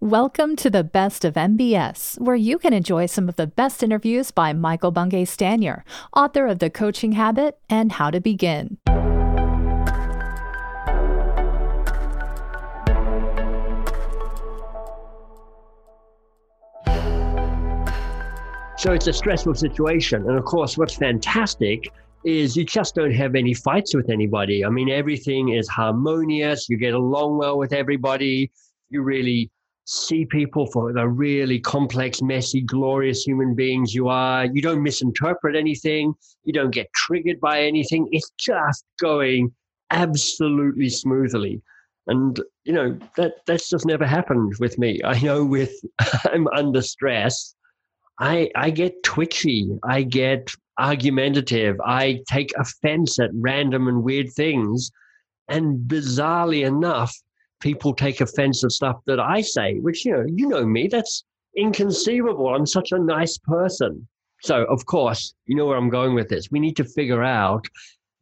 Welcome to the Best of MBS, where you can enjoy some of the best interviews by Michael Bungay Stanier, author of The Coaching Habit and How to Begin. So it's a stressful situation. And of course, what's fantastic is you just don't have any fights with anybody. I mean, everything is harmonious. You get along well with everybody. You really see people for the really complex, messy, glorious human beings you are. You don't misinterpret anything. You don't get triggered by anything. It's just going absolutely smoothly. And you know that that's just never happened with me. I know with I'm under stress, I I get twitchy. I get argumentative. I take offense at random and weird things. And bizarrely enough, people take offense at stuff that I say, which, you know, you know me, that's inconceivable. I'm such a nice person. So, of course, you know where I'm going with this. We need to figure out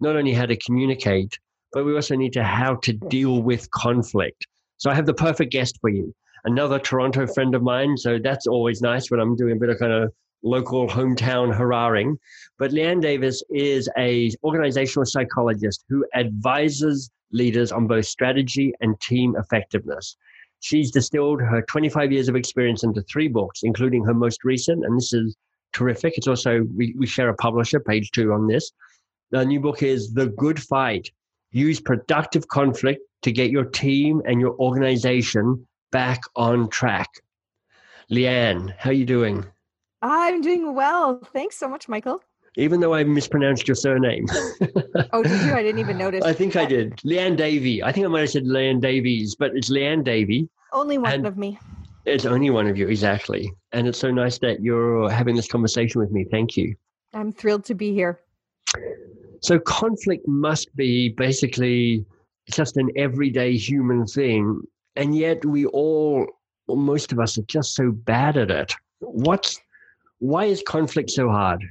not only how to communicate, but we also need to how to deal with conflict. So I have the perfect guest for you. Another Toronto friend of mine. So that's always nice when I'm doing a bit of kind of local hometown hurrahing. But Liane Davis is a organizational psychologist who advises leaders on both strategy and team effectiveness. She's distilled her 25 years of experience into three books, including her most recent, and this is terrific. It's also, we, we share a publisher, page two on this. The new book is The Good Fight. Use productive conflict to get your team and your organization back on track. Liane, how are you doing? I'm doing well. Thanks so much, Michael even though I mispronounced your surname. oh, did you? I didn't even notice. I think I did. Liane Davey. I think I might have said Liane Davies, but it's Liane Davey. Only one of me. It's only one of you, exactly. And it's so nice that you're having this conversation with me. Thank you. I'm thrilled to be here. So, conflict must be basically just an everyday human thing. And yet, we all, or most of us, are just so bad at it. What's, why is conflict so hard?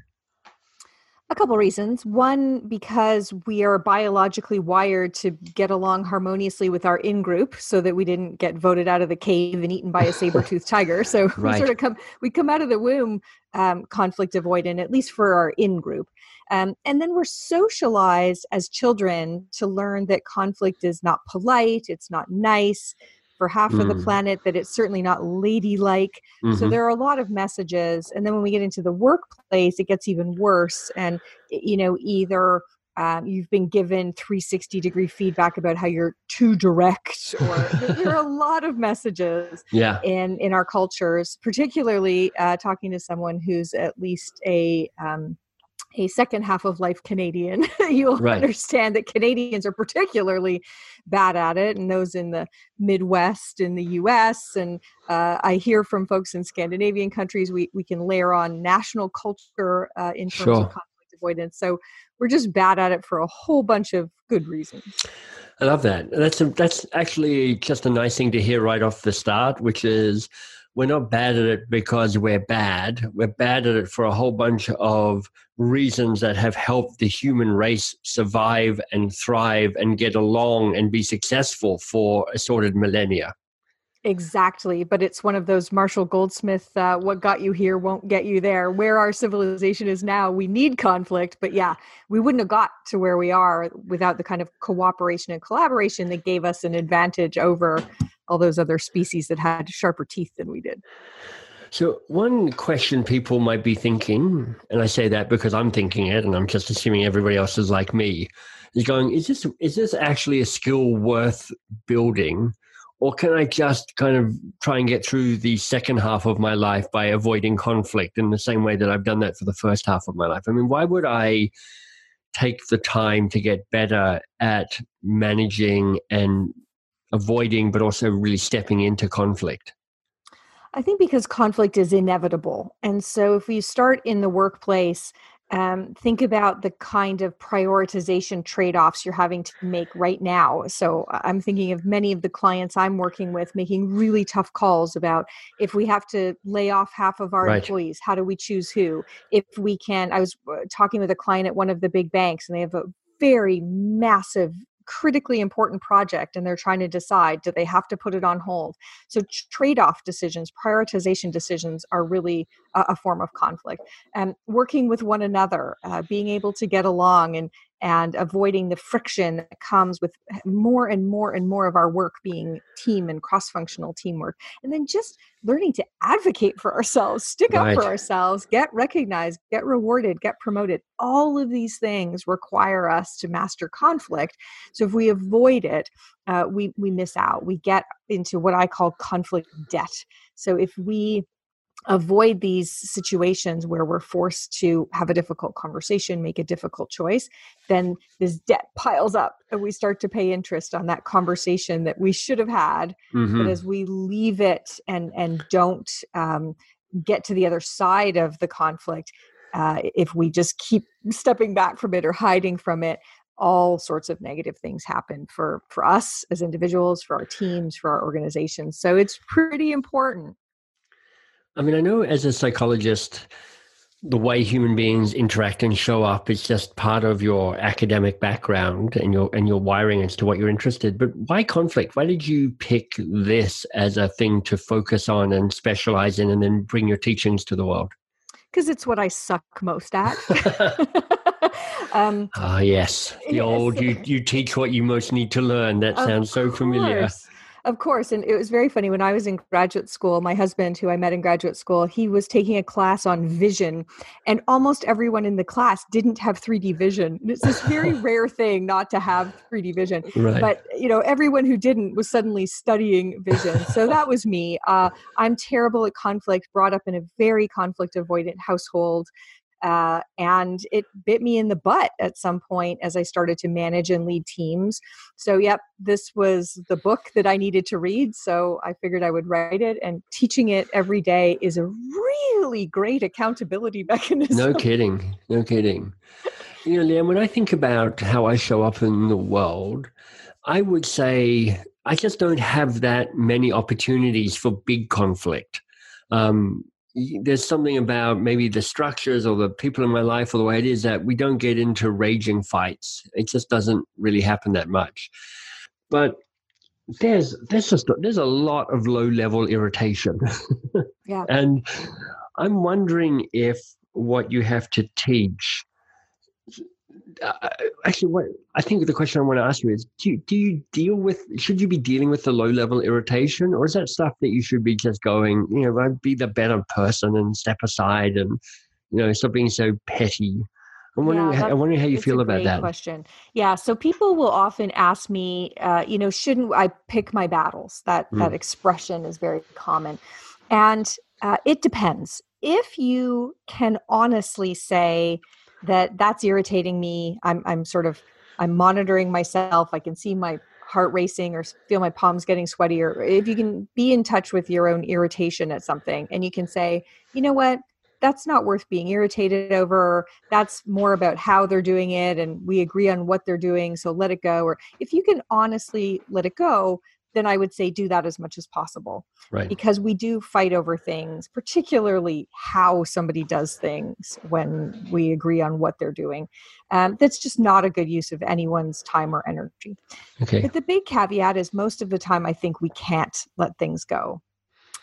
A couple reasons. One, because we are biologically wired to get along harmoniously with our in group so that we didn't get voted out of the cave and eaten by a saber-toothed tiger. So right. we sort of come we come out of the womb um, conflict avoidant, at least for our in group. Um, and then we're socialized as children to learn that conflict is not polite, it's not nice, for half mm. of the mm. planet that it's certainly not ladylike mm-hmm. so there are a lot of messages and then when we get into the workplace it gets even worse and you know either um, you've been given 360 degree feedback about how you're too direct or there are a lot of messages yeah. in in our cultures particularly uh, talking to someone who's at least a um, a second half of life Canadian, you'll right. understand that Canadians are particularly bad at it, and those in the Midwest in the US. And uh, I hear from folks in Scandinavian countries, we, we can layer on national culture uh, in terms sure. of conflict avoidance. So we're just bad at it for a whole bunch of good reasons. I love that. That's a, that's actually just a nice thing to hear right off the start, which is we're not bad at it because we're bad. We're bad at it for a whole bunch of reasons that have helped the human race survive and thrive and get along and be successful for assorted millennia. Exactly. But it's one of those Marshall Goldsmith, uh, what got you here won't get you there. Where our civilization is now, we need conflict. But yeah, we wouldn't have got to where we are without the kind of cooperation and collaboration that gave us an advantage over all those other species that had sharper teeth than we did. So, one question people might be thinking, and I say that because I'm thinking it, and I'm just assuming everybody else is like me, is going, is this is this actually a skill worth building, or can I just kind of try and get through the second half of my life by avoiding conflict in the same way that I've done that for the first half of my life? I mean, why would I take the time to get better at managing and avoiding, but also really stepping into conflict? I think because conflict is inevitable. And so if you start in the workplace, um, think about the kind of prioritization trade offs you're having to make right now. So I'm thinking of many of the clients I'm working with making really tough calls about if we have to lay off half of our right. employees, how do we choose who? If we can, I was uh, talking with a client at one of the big banks and they have a very massive critically important project and they're trying to decide do they have to put it on hold? So trade-off decisions prioritization decisions are really a, a form of conflict. And working with one another uh, being able to get along and and avoiding the friction that comes with more and more and more of our work being team and cross-functional teamwork. And then just learning to advocate for ourselves stick right. up for ourselves get recognized get rewarded get promoted. All of these things require us to master conflict. So if we avoid it uh, we we miss out. We get into what i call conflict debt. So if we avoid these situations where we're forced to have a difficult conversation, make a difficult choice, then this debt piles up and we start to pay interest on that conversation that we should have had. Mm-hmm. But as we leave it and and don't um, get to the other side of the conflict, uh, if we just keep stepping back from it or hiding from it, all sorts of negative things happen for for us as individuals, for our teams, for our organizations. So it's pretty important I mean, I know as a psychologist, the way human beings interact and show up is just part of your academic background and your and your wiring as to what you're interested. But why conflict? Why did you pick this as a thing to focus on and specialize in, and then bring your teachings to the world? Because it's what I suck most at. um, ah, yes, the yes. old you you teach what you most need to learn. That sounds so familiar. Of course. And it was very funny. When I was in graduate school, my husband, who I met in graduate school, he was taking a class on vision, and almost everyone in the class didn't have 3D vision. it's this very rare thing not to have 3D vision. Right. But, you know, everyone who didn't was suddenly studying vision. So that was me. Uh, I'm terrible at conflict, brought up in a very conflict avoidant household. Uh, and it bit me in the butt at some point as I started to manage and lead teams. So, yep, this was the book that I needed to read. So, I figured I would write it, and teaching it every day is a really great accountability mechanism. No kidding. No kidding. You know, Liane, when I think about how I show up in the world, I would say I just don't have that many opportunities for big conflict. Um, there's something about maybe the structures or the people in my life or the way it is that we don't get into raging fights. It just doesn't really happen that much. But there's there's just there's a lot of low level irritation. yeah. and I'm wondering if what you have to teach uh, actually, what I think the question I want to ask you is: do you, do you deal with? Should you be dealing with the low level irritation, or is that stuff that you should be just going? You know, be the better person and step aside, and you know, stop being so petty. I'm wondering, yeah, I'm wondering how you feel about that. Question. Yeah. So people will often ask me, uh, you know, shouldn't I pick my battles? That mm. that expression is very common, and uh, it depends. If you can honestly say, that that's irritating me. I'm i'm sort of i'm monitoring myself. I can see my heart racing or feel my palms getting sweaty or if you can be in touch with your own irritation at something and you can say you know what? That's not worth being irritated over. That's more about how they're doing it and we agree on what they're doing so let it go. Or if you can honestly let it go then I would say do that as much as possible. Right. Because we do fight over things, particularly how somebody does things when we agree on what they're doing. Um, that's just not a good use of anyone's time or energy. Okay. But the big caveat is most of the time I think we can't let things go.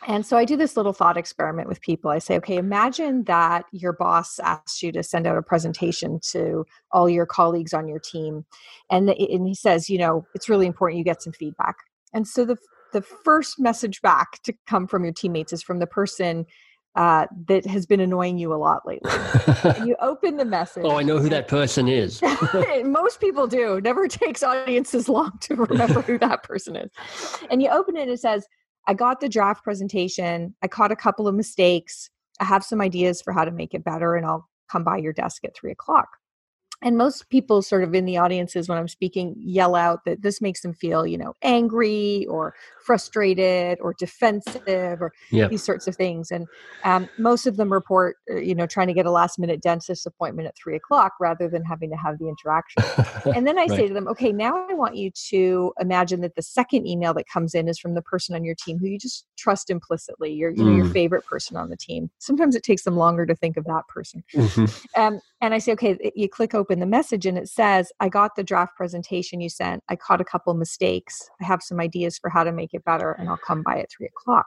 And so I do this little thought experiment with people. I say, okay, imagine that your boss asks you to send out a presentation to all your colleagues on your team. And, and he says, you know, it's really important you get some feedback. And so the the first message back to come from your teammates is from the person uh, that has been annoying you a lot lately. you open the message. Oh, I know who that person is. Most people do. Never takes audiences long to remember who that person is. And you open it and it says, I got the draft presentation. I caught a couple of mistakes. I have some ideas for how to make it better, and I'll come by your desk at three o'clock and most people sort of in the audiences when i'm speaking yell out that this makes them feel you know angry or frustrated or defensive or yep. these sorts of things and um, most of them report uh, you know trying to get a last minute dentist appointment at three o'clock rather than having to have the interaction and then i right. say to them okay now i want you to imagine that the second email that comes in is from the person on your team who you just trust implicitly your, you know, mm. your favorite person on the team sometimes it takes them longer to think of that person mm-hmm. um, and i say okay you click open open the message and it says, I got the draft presentation you sent. I caught a couple mistakes. I have some ideas for how to make it better, and I'll come by at three o'clock.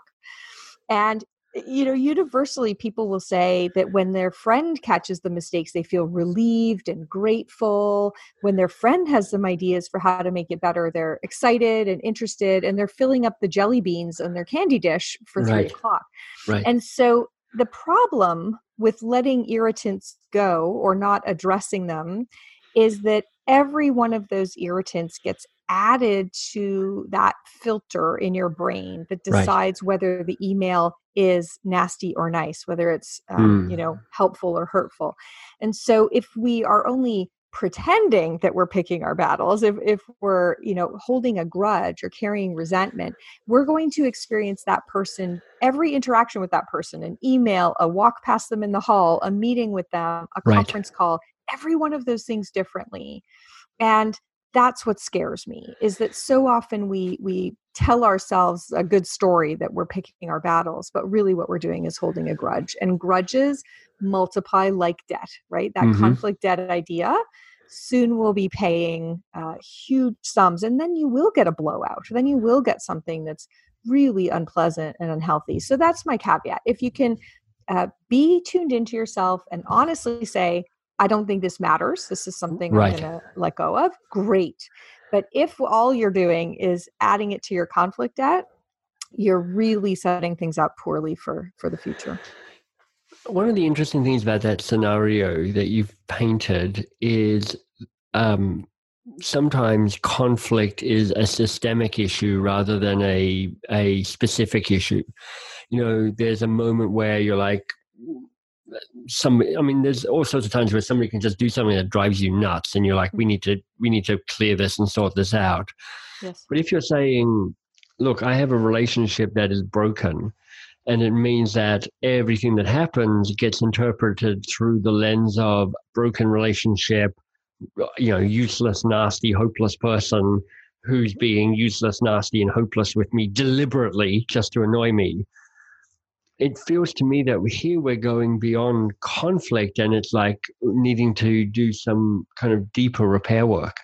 And you know, universally, people will say that when their friend catches the mistakes, they feel relieved and grateful. When their friend has some ideas for how to make it better, they're excited and interested, and they're filling up the jelly beans on their candy dish for three o'clock. Right. And so the problem with letting irritants go or not addressing them is that every one of those irritants gets added to that filter in your brain that Right. decides whether the email is nasty or nice whether it's um, Mm. you know helpful or hurtful and so if we are only pretending that we're picking our battles if, if we're you know holding a grudge or carrying resentment we're going to experience that person every interaction with that person an email a walk past them in the hall a meeting with them a Right. conference call every one of those things differently and that's what scares me is that so often we we tell ourselves a good story that we're picking our battles but really what we're doing is holding a grudge and grudges multiply like debt right? That Mhm. conflict debt idea soon we'll be paying uh, huge sums and then you will get a blowout then you will get something that's really unpleasant and unhealthy. So that's my caveat. If you can uh, be tuned into yourself and honestly say i don't think this matters this is something Right. i'm going to let go of great but if all you're doing is adding it to your conflict debt you're really setting things up poorly for for the future One of the interesting things about that scenario that you've painted is um, sometimes conflict is a systemic issue rather than a a specific issue. You know, there's a moment where you're like, some. I mean, there's all sorts of times where somebody can just do something that drives you nuts, and you're like, we mm-hmm. need to we need to clear this and sort this out. yes But if you're saying, look, I have a relationship that is broken, and it means that everything that happens gets interpreted through the lens of broken relationship, you know, useless, nasty, hopeless person who's being useless, nasty, and hopeless with me deliberately just to annoy me. It feels to me that here we're going beyond conflict and it's like needing to do some kind of deeper repair work.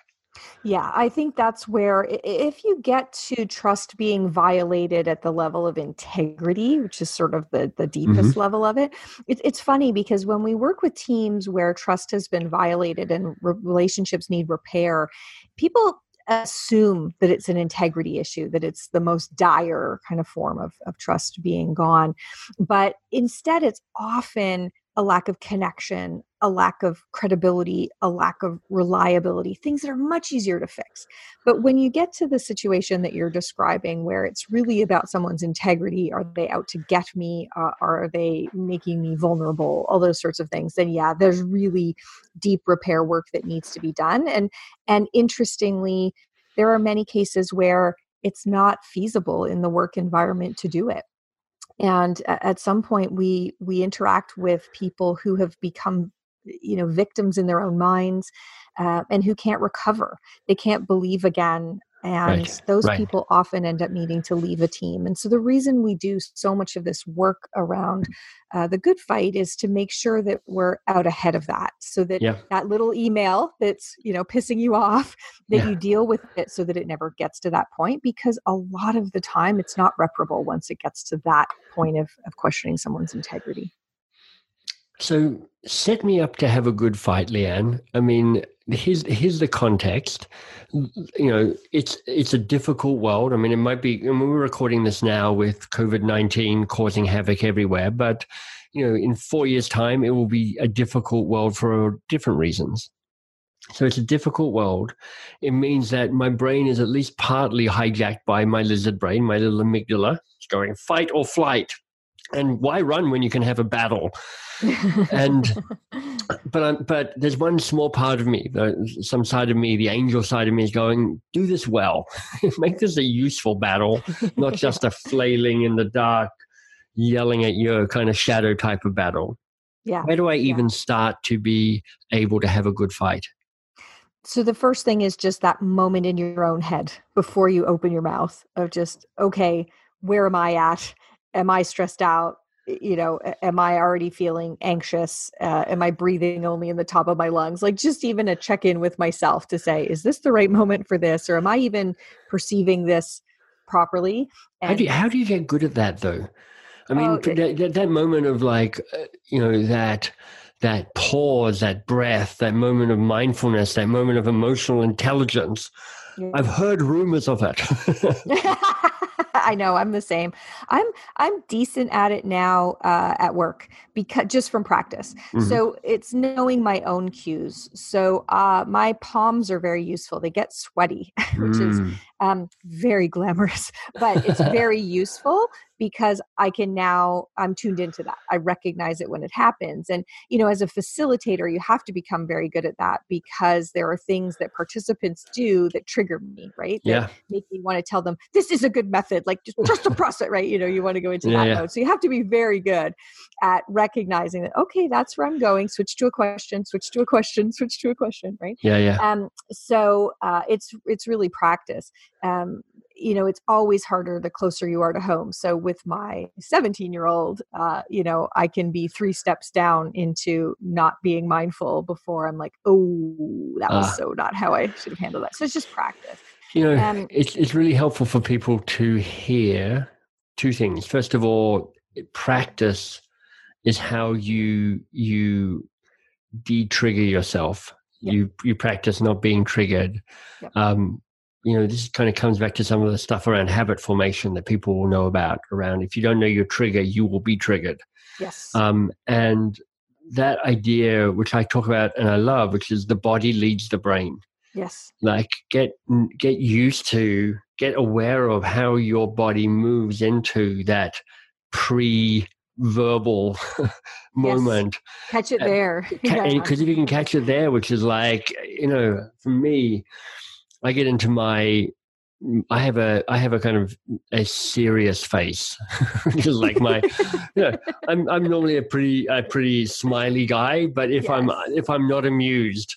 Yeah, I think that's where if you get to trust being violated at the level of integrity, which is sort of the the deepest mm-hmm. level of it, it, it's funny because when we work with teams where trust has been violated and re- relationships need repair, people assume that it's an integrity issue, that it's the most dire kind of form of, of trust being gone. But instead, it's often a lack of connection, a lack of credibility, a lack of reliability, things that are much easier to fix. But when you get to the situation that you're describing, where it's really about someone's integrity, are they out to get me? Uh, are they making me vulnerable? All those sorts of things. Then, yeah, there's really deep repair work that needs to be done. And and interestingly, there are many cases where it's not feasible in the work environment to do it and at some point we we interact with people who have become you know victims in their own minds uh, and who can't recover. They can't believe again and Right, those right. people often end up needing to leave a team and so the reason we do so much of this work around uh, the good fight is to make sure that we're out ahead of that so that Yeah. that little email that's you know pissing you off that Yeah. you deal with it so that it never gets to that point because a lot of the time it's not reparable once it gets to that point of, of questioning someone's integrity So set me up to have a good fight, Liane. I mean, here's here's the context. You know, it's it's a difficult world. I mean, it might be. I mean, we're recording this now with COVID nineteen causing havoc everywhere, but you know, in four years' time, it will be a difficult world for different reasons. So it's a difficult world. It means that my brain is at least partly hijacked by my lizard brain, my little amygdala. It's going fight or flight. And why run when you can have a battle? And but I'm, but there's one small part of me, the, some side of me, the angel side of me is going, do this well, make this a useful battle, not just a flailing in the dark, yelling at you kind of shadow type of battle. yeah Where do I even start to be able to have a good fight? so the first thing is just that moment in your own head before you open your mouth of just okay where am i at am i stressed out you know am i already feeling anxious? Uh, am i breathing only in the top of my lungs? Like just even a check in with myself to say is this the right moment for this? Or am i even perceiving this properly? And how do you, how do you get good at that though? I mean oh, that, that, moment of like uh, you know that that pause that breath that moment of mindfulness that moment of emotional intelligence. Yeah. i've heard rumors of it I know I'm the same. I'm I'm decent at it now uh, at work because just from practice. Mm-hmm. So it's knowing my own cues. So uh, my palms are very useful. They get sweaty, which mm. is um, very glamorous, but it's very useful because I can now, I'm tuned into that. I recognize it when it happens. And, you know, as a facilitator, you have to become very good at that because there are things that participants do that trigger me, right? Yeah. Make me want to tell them, this is a good method, like just trust the process, right? You know, you want to go into yeah, that yeah. mode. So you have to be very good at recognizing that, okay, that's where I'm going. Switch to a question, switch to a question, switch to a question, right? Yeah, yeah. Um, so uh, it's, it's really practice um, you know it's always harder the closer you are to home. So with my 17 year old uh, you know i can be three steps down into not being mindful before i'm like oh that was uh, so not how i should have handled that. So it's just practice. You know um, it's, it's really helpful for people to hear two things. First of all practice is how you you de-trigger yourself. Yep. you you practice not being triggered. Yep. um, you know, this kind of comes back to some of the stuff around habit formation that people will know about. Around if you don't know your trigger, you will be triggered. Yes. Um, and that idea, which I talk about and I love, which is the body leads the brain. Yes. Like get get used to, get aware of how your body moves into that pre verbal moment. Yes. Catch it there. Because if you can catch it there, which is like, you know, for me, I get into my I have a I have a kind of a serious face, just like my. you know, I'm I'm normally a pretty a pretty smiley guy, but if yes. I'm if I'm not amused,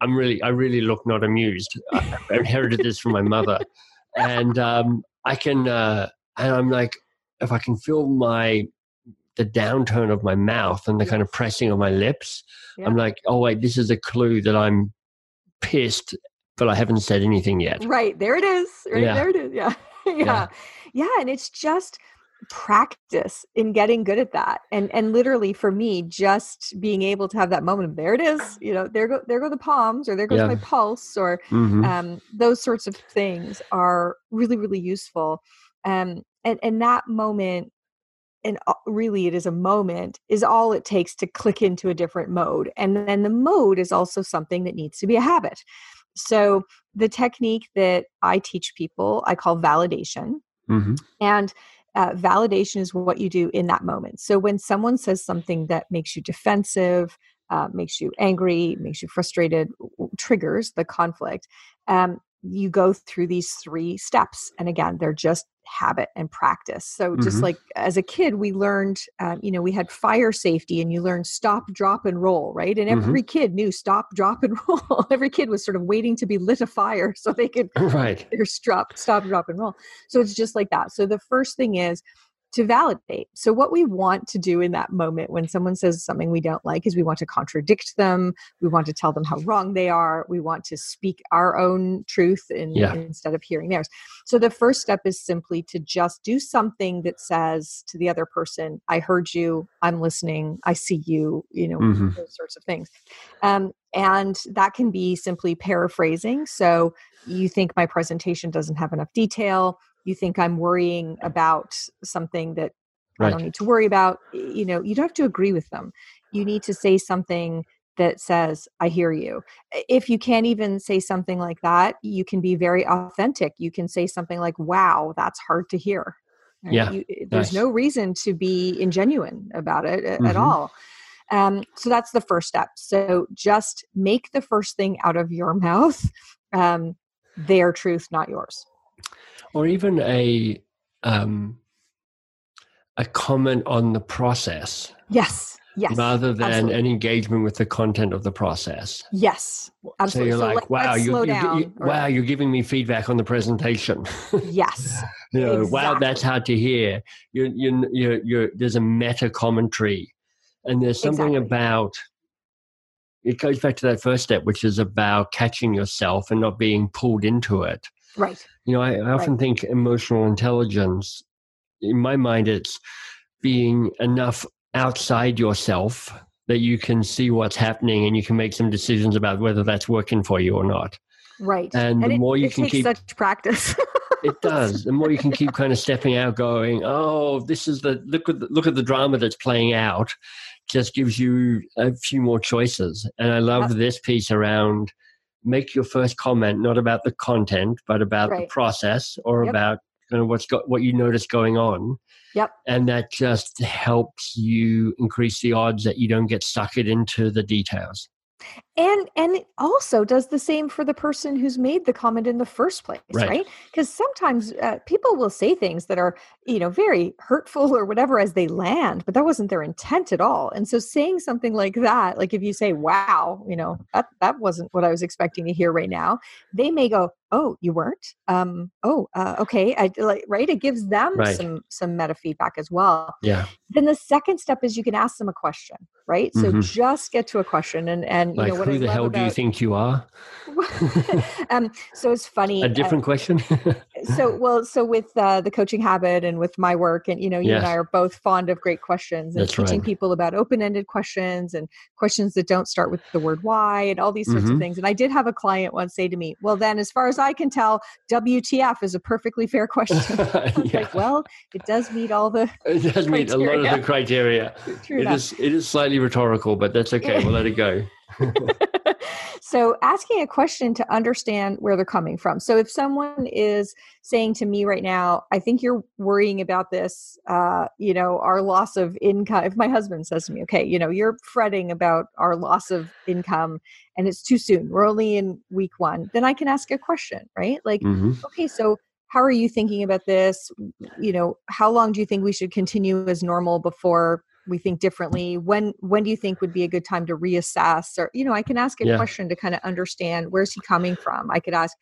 I'm really I really look not amused. I, I inherited this from my mother, and um, I can uh, and I'm like if I can feel my the downturn of my mouth and the kind of pressing of my lips, yeah. I'm like, oh wait, this is a clue that I'm pissed but I haven't said anything yet. Right. There it is. Right yeah. there it is. Yeah. yeah. yeah. Yeah. And it's just practice in getting good at that. And and literally for me, just being able to have that moment of there it is, you know, there go there go the palms or there goes yeah. my pulse or mm-hmm. um, those sorts of things are really, really useful. Um, and, and that moment and really it is a moment is all it takes to click into a different mode and then the mode is also something that needs to be a habit so, the technique that I teach people, I call validation. Mm-hmm. And uh, validation is what you do in that moment. So, when someone says something that makes you defensive, uh, makes you angry, makes you frustrated, triggers the conflict, um, you go through these three steps. And again, they're just habit and practice. So just mm-hmm. like as a kid, we learned, um, you know, we had fire safety and you learned stop, drop, and roll, right? And every mm-hmm. kid knew stop, drop, and roll. every kid was sort of waiting to be lit a fire so they could right. their stop, stop, drop, and roll. So it's just like that. So the first thing is to validate. So, what we want to do in that moment when someone says something we don't like is we want to contradict them. We want to tell them how wrong they are. We want to speak our own truth in, yeah. instead of hearing theirs. So, the first step is simply to just do something that says to the other person, I heard you, I'm listening, I see you, you know, mm-hmm. those sorts of things. Um, and that can be simply paraphrasing. So, you think my presentation doesn't have enough detail you think I'm worrying about something that right. I don't need to worry about, you know, you don't have to agree with them. You need to say something that says, I hear you. If you can't even say something like that, you can be very authentic. You can say something like, wow, that's hard to hear. Right? Yeah. You, there's nice. no reason to be ingenuine about it mm-hmm. at all. Um, so that's the first step. So just make the first thing out of your mouth um, their truth, not yours or even a um, a comment on the process. Yes. Yes. Rather than absolutely. an engagement with the content of the process. Yes. Absolutely. So you're like, let- wow, let's you, slow you, or- wow, you're giving me feedback on the presentation. Yes. you know, wow, that's hard to hear. You, you, you, you, there's a meta commentary, and there's something Exactly. about. It goes back to that first step, which is about catching yourself and not being pulled into it. Right. You know, I, I often think emotional intelligence, in my mind, it's being enough outside yourself that you can see what's happening and you can make some decisions about whether that's working for you or not. Right. And the it, more you it can takes keep- such practice. It does. The more you can keep kind of stepping out, going, "Oh, this is the look at the, look at the drama that's playing out," just gives you a few more choices. And I love this piece around make your first comment not about the content, but about the process or Yep. about kind of what's got what you notice going on. Yep. And that just helps you increase the odds that you don't get suckered into the details. And and it also does the same for the person who's made the comment in the first place Right. right because sometimes uh, people will say things that are you know very hurtful or whatever as they land but that wasn't their intent at all and so saying something like that like if you say wow you know that that wasn't what i was expecting to hear right now they may go oh you weren't um oh uh, okay i like right it gives them Right. some some meta feedback as well Yeah. then the second step is you can ask them a question right so Mhm. just get to a question and and you Like, know what who I the hell do you think you are? um so it's funny A uh, different question? so well so with uh, the coaching habit and with my work and you know you and i are both fond of great questions and That's teaching right. people about open-ended questions and questions that don't start with the word why and all these sorts Mhm. of things and i did have a client once say to me well then as far as i can tell wtf is a perfectly fair question yeah. like well it does meet all the It does meet a lot of the criteria. true It is it is slightly rhetorical, but that's okay. We'll let it go. so asking a question to understand where they're coming from. So if someone is saying to me right now i think you're worrying about this uh, you know our loss of income if my husband says to me okay you know you're fretting about our loss of income and it's too soon we're only in week one then i can ask a question right? Like hmm okay so how are you thinking about this? You know how long do you think we should continue as normal before we think differently when when do you think would be a good time to reassess or you know i can ask a Yeah. question to kind of understand where's he coming from i could ask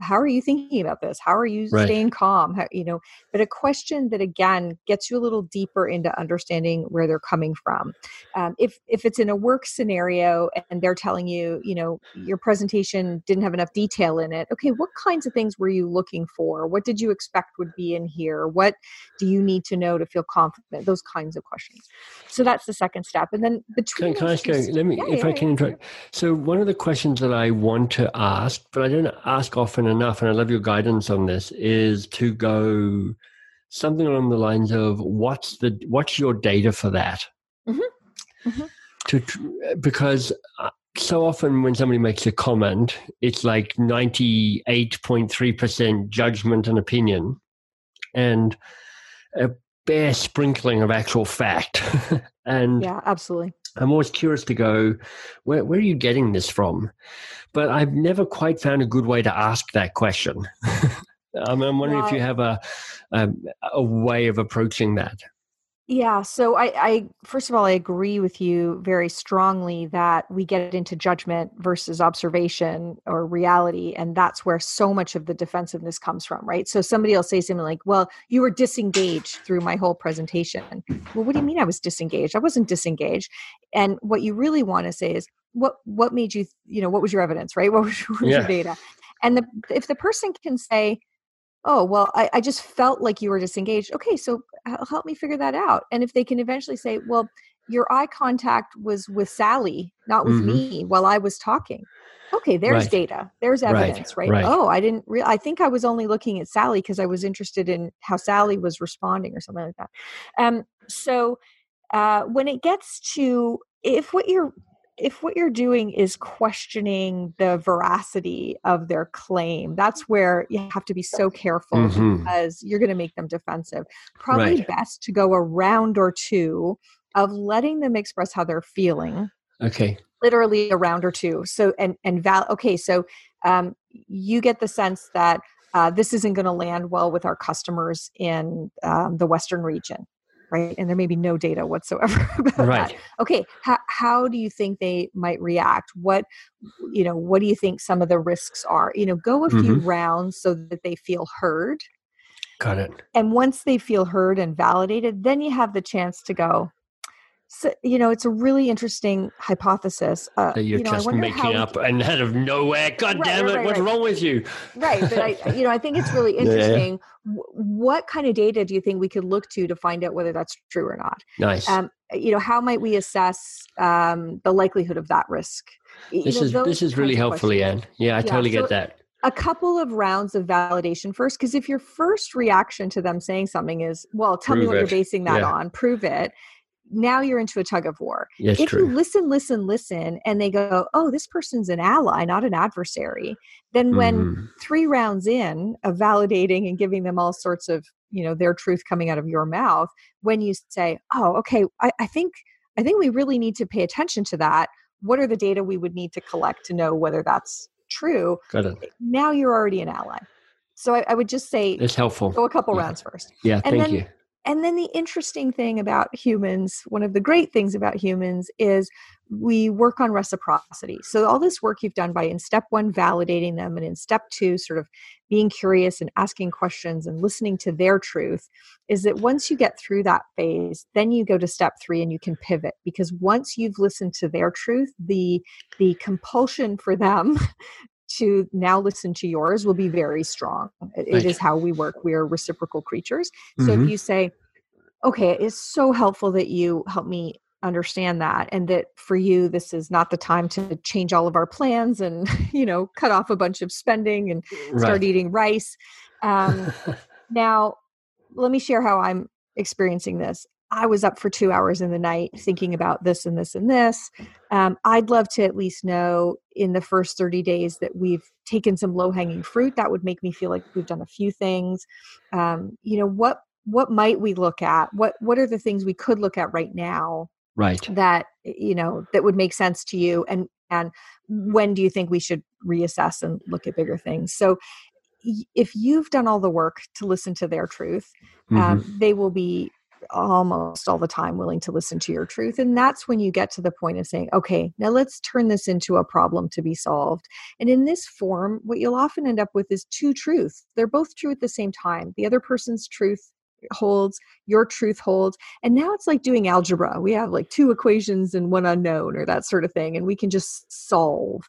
how are you thinking about this? How are you Right. staying calm? How, you know but a question that again gets you a little deeper into understanding where they're coming from. Um, if if it's in a work scenario and they're telling you you know your presentation didn't have enough detail in it okay what kinds of things were you looking for? What did you expect would be in here? What do you need to know to feel confident? Those kinds of questions. So that's the second step. And then between Can, can I ask you, let me, Yeah, if yeah, I can yeah. interrupt. So, one of the questions that I want to ask, but I don't ask often enough, and I love your guidance on this, is to go something along the lines of what's the what's your data for that? Mhm. Mhm. To because uh, so often when somebody makes a comment, it's like ninety eight point three percent judgment and opinion, and a bare sprinkling of actual fact. and yeah absolutely I'm always curious to go, where, where are you getting this from? But I've never quite found a good way to ask that question. I'm, I'm wondering if you have a, a a way of approaching that. Yeah, so I, I first of all I agree with you very strongly that we get into judgment versus observation or reality, and that's where so much of the defensiveness comes from, right? So somebody will say something like, "Well, you were disengaged through my whole presentation." Well, what do you mean I was disengaged? I wasn't disengaged. And what you really want to say is, "What what made you? You know, what was your evidence, right? What was, what was Yeah. your data?" And the, if the person can say, oh well I, I just felt like you were disengaged. Okay so help me figure that out. And if they can eventually say well your eye contact was with sally not with Mhm. me while i was talking. Okay there's Right. data. There's Right, evidence right, right. oh i didn't re- i think i was only looking at sally because i was interested in how sally was responding or something like that. Um so uh when it gets to if what you're if what you're doing is questioning the veracity of their claim, that's where you have to be so careful Mhm. because you're going to make them defensive. Probably Right. best to go a round or two of letting them express how they're feeling Okay. literally a round or two so and and val okay so um you get the sense that uh, this isn't going to land well with our customers in um, the western region right? And there may be no data whatsoever about right. that. Okay, how, how do you think they might react? What, you know, what do you think some of the risks are? You know, go a few Mhm. rounds so that they feel heard. Got it. And once they feel heard and validated, then you have the chance to go. So, you know, it's a really interesting hypothesis. Uh, That you're you know, just making we up and out of nowhere. God Right, damn it! right, What's right. wrong with you? right but i you know i think it's really Yeah, yeah. interesting what kind of data do you think we could look to to find out whether that's true or not Nice. um, you know how might we assess um, the likelihood of that risk Y- you this know, is this is really helpful. Liane. Yeah, I Yeah, totally so- get that. a couple of rounds of validation first because if your first reaction to them saying something is well tell me Prove what you're basing that Yeah. on prove it now you're into a tug of war Yes, if true. you listen listen listen and they go oh this person's an ally not an adversary then when Mhm. three rounds in of validating and giving them all sorts of you know their truth coming out of your mouth when you say oh okay I, I think i think we really need to pay attention to that what are the data we would need to collect to know whether that's true Got it. now you're already an ally so i, I would just say It's helpful. go a couple Yeah. rounds first Yeah, and thank then- you. And then the interesting thing about humans, one of the great things about humans is we work on reciprocity. So, all this work you've done by in step one, validating them, and in step two, sort of being curious and asking questions and listening to their truth, is that once you get through that phase, then you go to step three and you can pivot because once you've listened to their truth, the the compulsion for them to now listen to yours will be very strong. It- it is how we work. We are reciprocal creatures. So Mhm. if you say, okay, it's so helpful that you help me understand that and that for you this is not the time to change all of our plans and you know cut off a bunch of spending and start Right. eating rice um, now let me share how i'm experiencing this i was up for two hours in the night thinking about this and this and this. Um, i'd love to at least know in the first 30 days that we've taken some low hanging fruit that would make me feel like we've done a few things. Um, you know what what might we look at? What what are the things we could look at right now right. that you know that would make sense to you? And and when do you think we should reassess and look at bigger things? So if you've done all the work to listen to their truth um, they will be almost all the time willing to listen to your truth and that's when you get to the point of saying okay now let's turn this into a problem to be solved. And in this form what you'll often end up with is two truths. They're both true at the same time. The other person's truth holds your truth holds and now it's like doing algebra. We have like two equations and one unknown or that sort of thing and we can just solve.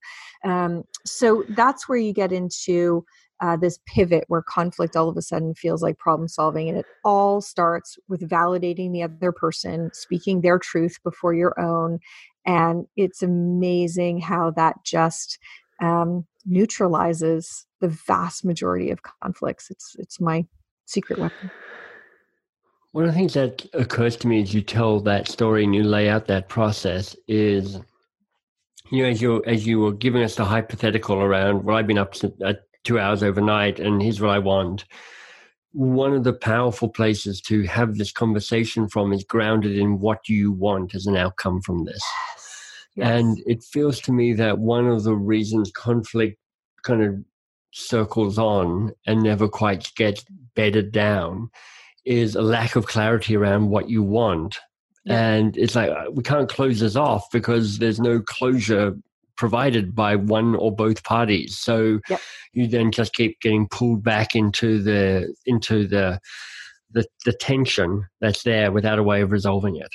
Um, so that's where you get into uh, this pivot where conflict all of a sudden feels like problem solving and it all starts with validating the other person speaking their truth before your own and it's amazing how that just um, neutralizes the vast majority of conflicts. It's it's my secret weapon. One of the things that occurs to me as you tell that story and you lay out that process is, you know, as you as you were giving us the hypothetical around, well, I've been up to, uh, two hours overnight, and here's what I want. One of the powerful places to have this conversation from is grounded in what you want as an outcome from this. And it feels to me that one of the reasons conflict kind of circles on and never quite gets bedded down is a lack of clarity around what you want. Yeah. And it's like uh, we can't close this off because there's no closure provided by one or both parties. So Yep. you then just keep getting pulled back into the into the the, the tension that's there without a way of resolving it.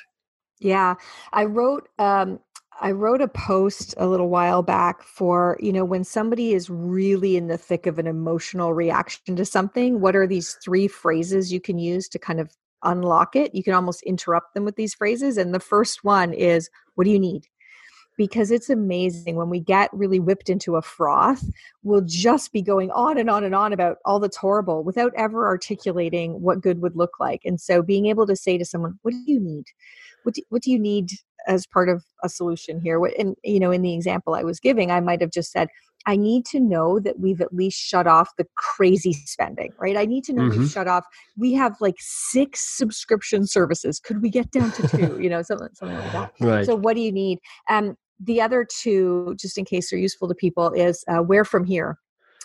Yeah, I wrote um I wrote a post a little while back for, you know, when somebody is really in the thick of an emotional reaction to something, what are these three phrases you can use to kind of unlock it? You can almost interrupt them with these phrases and the first one is what do you need? Because it's amazing when we get really whipped into a froth, we'll just be going on and on and on about all that's horrible without ever articulating what good would look like. And so being able to say to someone, what do you need? What do, what do you need as part of a solution here what and you know in the example i was giving i might have just said i need to know that we've at least shut off the crazy spending right i need to know Mhm. we've shut off we have like six subscription services could we get down to two you know something something like that Right. so what do you need um the other two just in case they're useful to people is uh, where from here.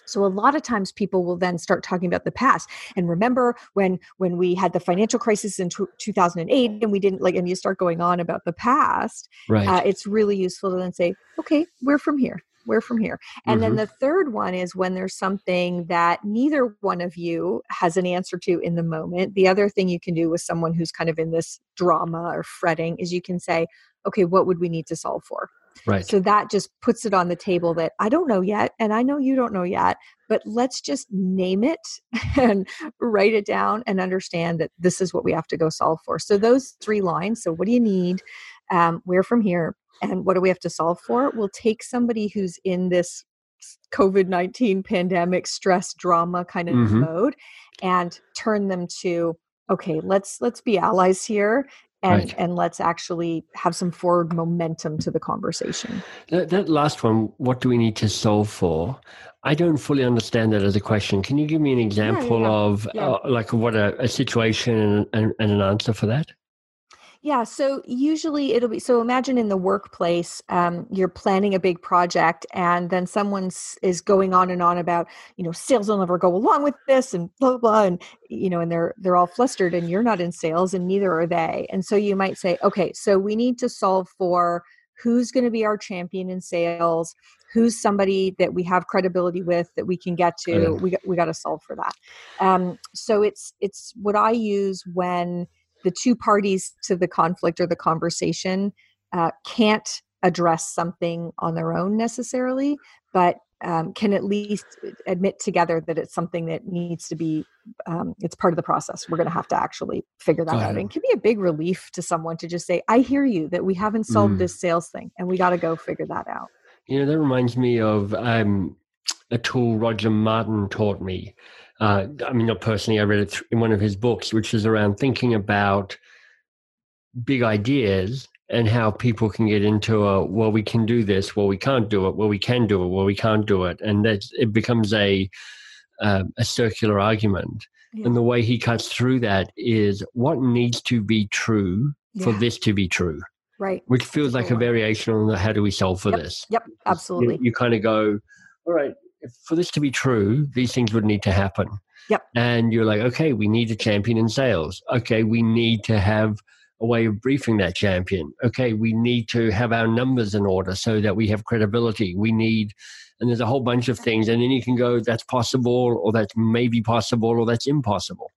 So a lot of times people will then start talking about the past. And remember when when we had the financial crisis in t- 2008 and we didn't like and you start going on about the past right. uh, it's really useful to then say okay we're from here we're from here. And mm-hmm. then the third one is when there's something that neither one of you has an answer to in the moment. The other thing you can do with someone who's kind of in this drama or fretting is you can say okay what would we need to solve for Right. So that just puts it on the table that I don't know yet, and I know you don't know yet, but let's just name it and write it down and understand that this is what we have to go solve for. So those three lines. So what do you need? Um, where from here? And what do we have to solve for? We'll take somebody who's in this COVID 19 pandemic stress drama kind of mm-hmm. mode and turn them to okay let's let's be allies here and right. and let's actually have some forward momentum to the conversation. That, that, last one what do we need to solve for? I don't fully understand that as a question. Can you give me an example yeah, yeah, of yeah. Uh, like what a, a situation and, and, and, an answer for that yeah, so usually it'll be so imagine in the workplace, um, you're planning a big project, and then someone is going on and on about, you know, sales will never go along with this, and blah, blah and you know, and they're they're all flustered, and you're not in sales, and neither are they, and so you might say, okay, so we need to solve for who's going to be our champion in sales, who's somebody that we have credibility with that we can get to. Oh, yeah. We we got to solve for that. Um, so it's it's what I use when the two parties to the conflict or the conversation uh, can't address something on their own necessarily, but um, can at least admit together that it's something that needs to be um, it's part of the process. We're going to have to actually figure that out. and it can be a big relief to someone to just say i hear you that we haven't solved mm. this sales thing and we got to go figure that out. You know that reminds me of um, a tool roger martin taught me uh, I mean, not personally, I read it in one of his books, which is around thinking about big ideas and how people can get into a well, we can do this, well, we can't do it, well, we can do it, well, we can't do it, and that it becomes a uh, a circular argument. Yeah. And the way he cuts through that is what needs to be true yeah. for this to be true. Right. Which feels like a variation on the how do we solve for yep. this. Yep, absolutely. You, you kind of go, all right, for this to be true, these things would need to happen. Yep. And you're like, okay, we need a champion in sales. Okay, we need to have a way of briefing that champion. Okay, we need to have our numbers in order so that we have credibility. We need, and there's a whole bunch of things. And then you can go, that's possible, or that's maybe possible, or that's impossible.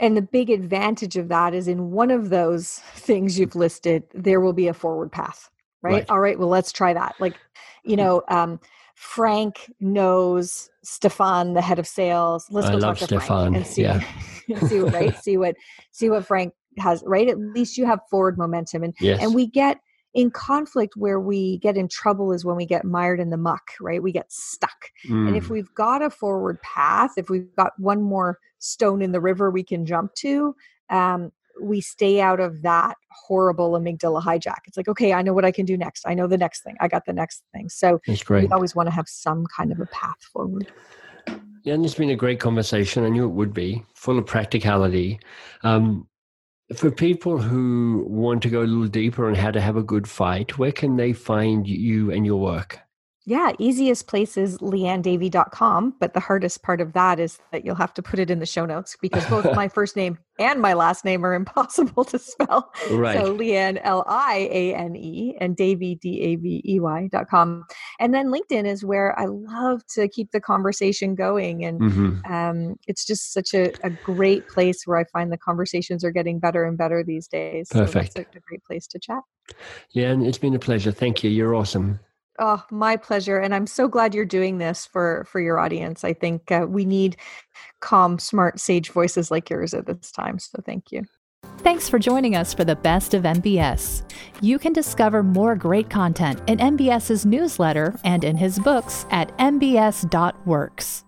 And the big advantage of that is in one of those things you've listed, there will be a forward path, right? right. All right, well, let's try that. Like, you know, um, Frank knows Stefan, the head of sales. Let's I go talk to Stefan. Frank and see, yeah. see what right, see what see what Frank has. Right, at least you have forward momentum, and yes. and we get in conflict where we get in trouble is when we get mired in the muck. Right, we get stuck, mm. and if mm. we've got a forward path, if we've got one more stone in the river we can jump to, um, we stay out of that horrible amygdala hijack. It's like, okay, I know what I can do next. I know the next thing. I got the next thing. So That's great. we always want to have some kind of a path forward. Yeah, and it's been a great conversation. I knew it would be full of practicality. Um, for people who want to go a little deeper on how to have a good fight, where can they find you and your work? Yeah, easiest place is lianedavey.com. But the hardest part of that is that you'll have to put it in the show notes because both my first name and my last name are impossible to spell. Right. So Liane, L I A N E, and Davey, D A V E Y.com. And then LinkedIn is where I love to keep the conversation going. And mm-hmm. um, it's just such a, a, great place where I find the conversations are getting better and better these days. Perfect. So that's a, a great place to chat. Yeah, and it's been a pleasure. Thank you. You're awesome. Oh, my pleasure. And I'm so glad you're doing this for for your audience. I think uh, we need calm, smart, sage voices like yours at this time. So thank you. Thanks for joining us for the best of MBS. You can discover more great content in MBS's newsletter and in his books at mbs.works.